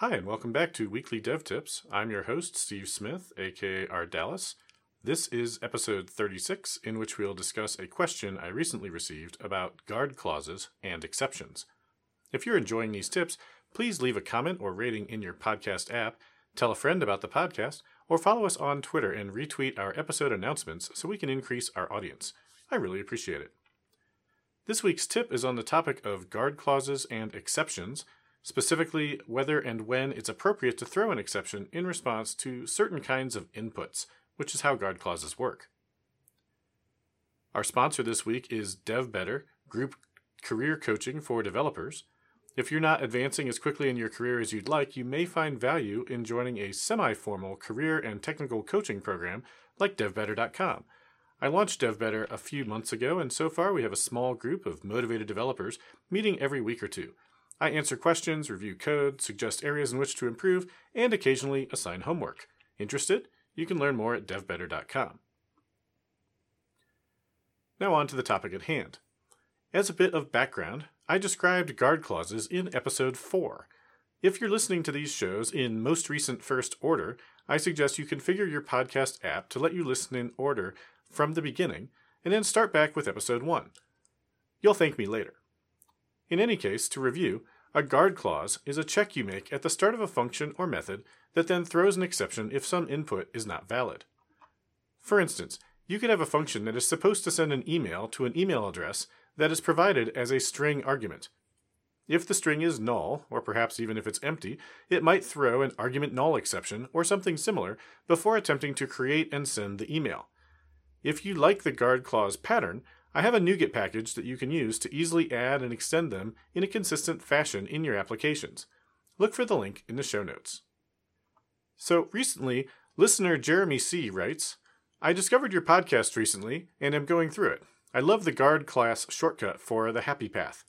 Hi, and welcome back to Weekly Dev Tips. I'm your host, Steve Smith, aka Ardalis. This is episode 36, in which we'll discuss a question I recently received about guard clauses and exceptions. If you're enjoying these tips, please leave a comment or rating in your podcast app, tell a friend about the podcast, or follow us on Twitter and retweet our episode announcements so we can increase our audience. I really appreciate it. This week's tip is on the topic of guard clauses and exceptions specifically whether and when it's appropriate to throw an exception in response to certain kinds of inputs, which is how guard clauses work. Our sponsor this week is DevBetter, group career coaching for developers. If you're not advancing as quickly in your career as you'd like, you may find value in joining a semi formal career and technical coaching program like DevBetter.com. I launched DevBetter a few months ago, and so far we have a small group of motivated developers meeting every week or two. I answer questions, review code, suggest areas in which to improve, and occasionally assign homework. Interested? You can learn more at devbetter.com. Now on to the topic at hand. As a bit of background, I described guard clauses in episode 4. If you're listening to these shows in most recent first order, I suggest you configure your podcast app to let you listen in order from the beginning and then start back with episode 1. You'll thank me later. In any case, to review, a guard clause is a check you make at the start of a function or method that then throws an exception if some input is not valid. For instance, you could have a function that is supposed to send an email to an email address that is provided as a string argument. If the string is null, or perhaps even if it's empty, it might throw an argument null exception or something similar before attempting to create and send the email. If you like the guard clause pattern, I have a NuGet package that you can use to easily add and extend them in a consistent fashion in your applications. Look for the link in the show notes. So, recently, listener Jeremy C. writes I discovered your podcast recently and am going through it. I love the guard clause shortcut for the happy path.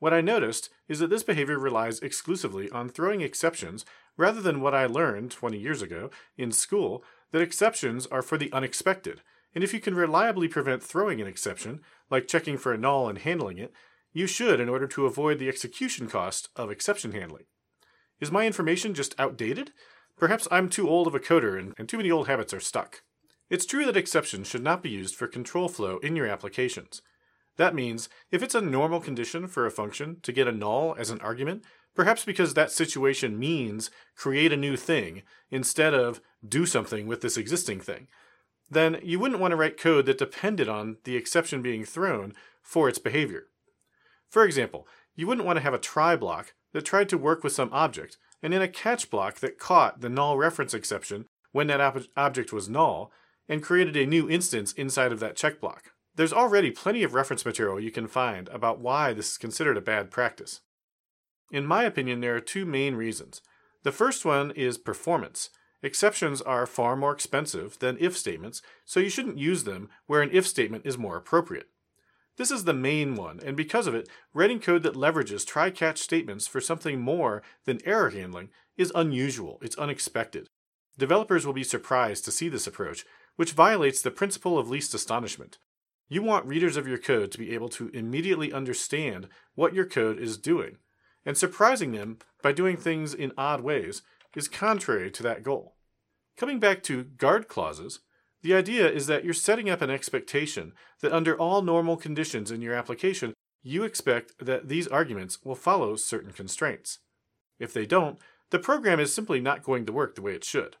What I noticed is that this behavior relies exclusively on throwing exceptions rather than what I learned 20 years ago in school that exceptions are for the unexpected and if you can reliably prevent throwing an exception, like checking for a null and handling it, you should in order to avoid the execution cost of exception handling. Is my information just outdated? Perhaps I'm too old of a coder and, and too many old habits are stuck. It's true that exceptions should not be used for control flow in your applications. That means if it's a normal condition for a function to get a null as an argument, perhaps because that situation means create a new thing instead of do something with this existing thing, then you wouldn't want to write code that depended on the exception being thrown for its behavior. For example, you wouldn't want to have a try block that tried to work with some object, and then a catch block that caught the null reference exception when that ob- object was null and created a new instance inside of that check block. There's already plenty of reference material you can find about why this is considered a bad practice. In my opinion, there are two main reasons. The first one is performance. Exceptions are far more expensive than if statements, so you shouldn't use them where an if statement is more appropriate. This is the main one, and because of it, writing code that leverages try catch statements for something more than error handling is unusual, it's unexpected. Developers will be surprised to see this approach, which violates the principle of least astonishment. You want readers of your code to be able to immediately understand what your code is doing, and surprising them by doing things in odd ways is contrary to that goal. Coming back to guard clauses, the idea is that you're setting up an expectation that under all normal conditions in your application, you expect that these arguments will follow certain constraints. If they don't, the program is simply not going to work the way it should.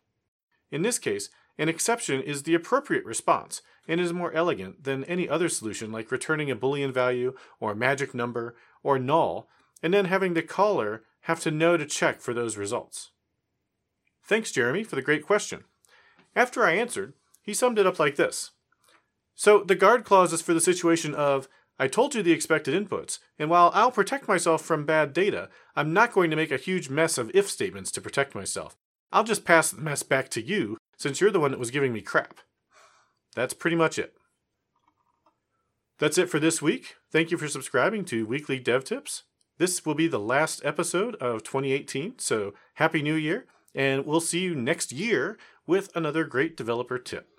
In this case, an exception is the appropriate response and is more elegant than any other solution like returning a boolean value or a magic number or null and then having the caller have to know to check for those results. Thanks, Jeremy, for the great question. After I answered, he summed it up like this So, the guard clause is for the situation of, I told you the expected inputs, and while I'll protect myself from bad data, I'm not going to make a huge mess of if statements to protect myself. I'll just pass the mess back to you, since you're the one that was giving me crap. That's pretty much it. That's it for this week. Thank you for subscribing to Weekly Dev Tips. This will be the last episode of 2018, so Happy New Year and we'll see you next year with another great developer tip.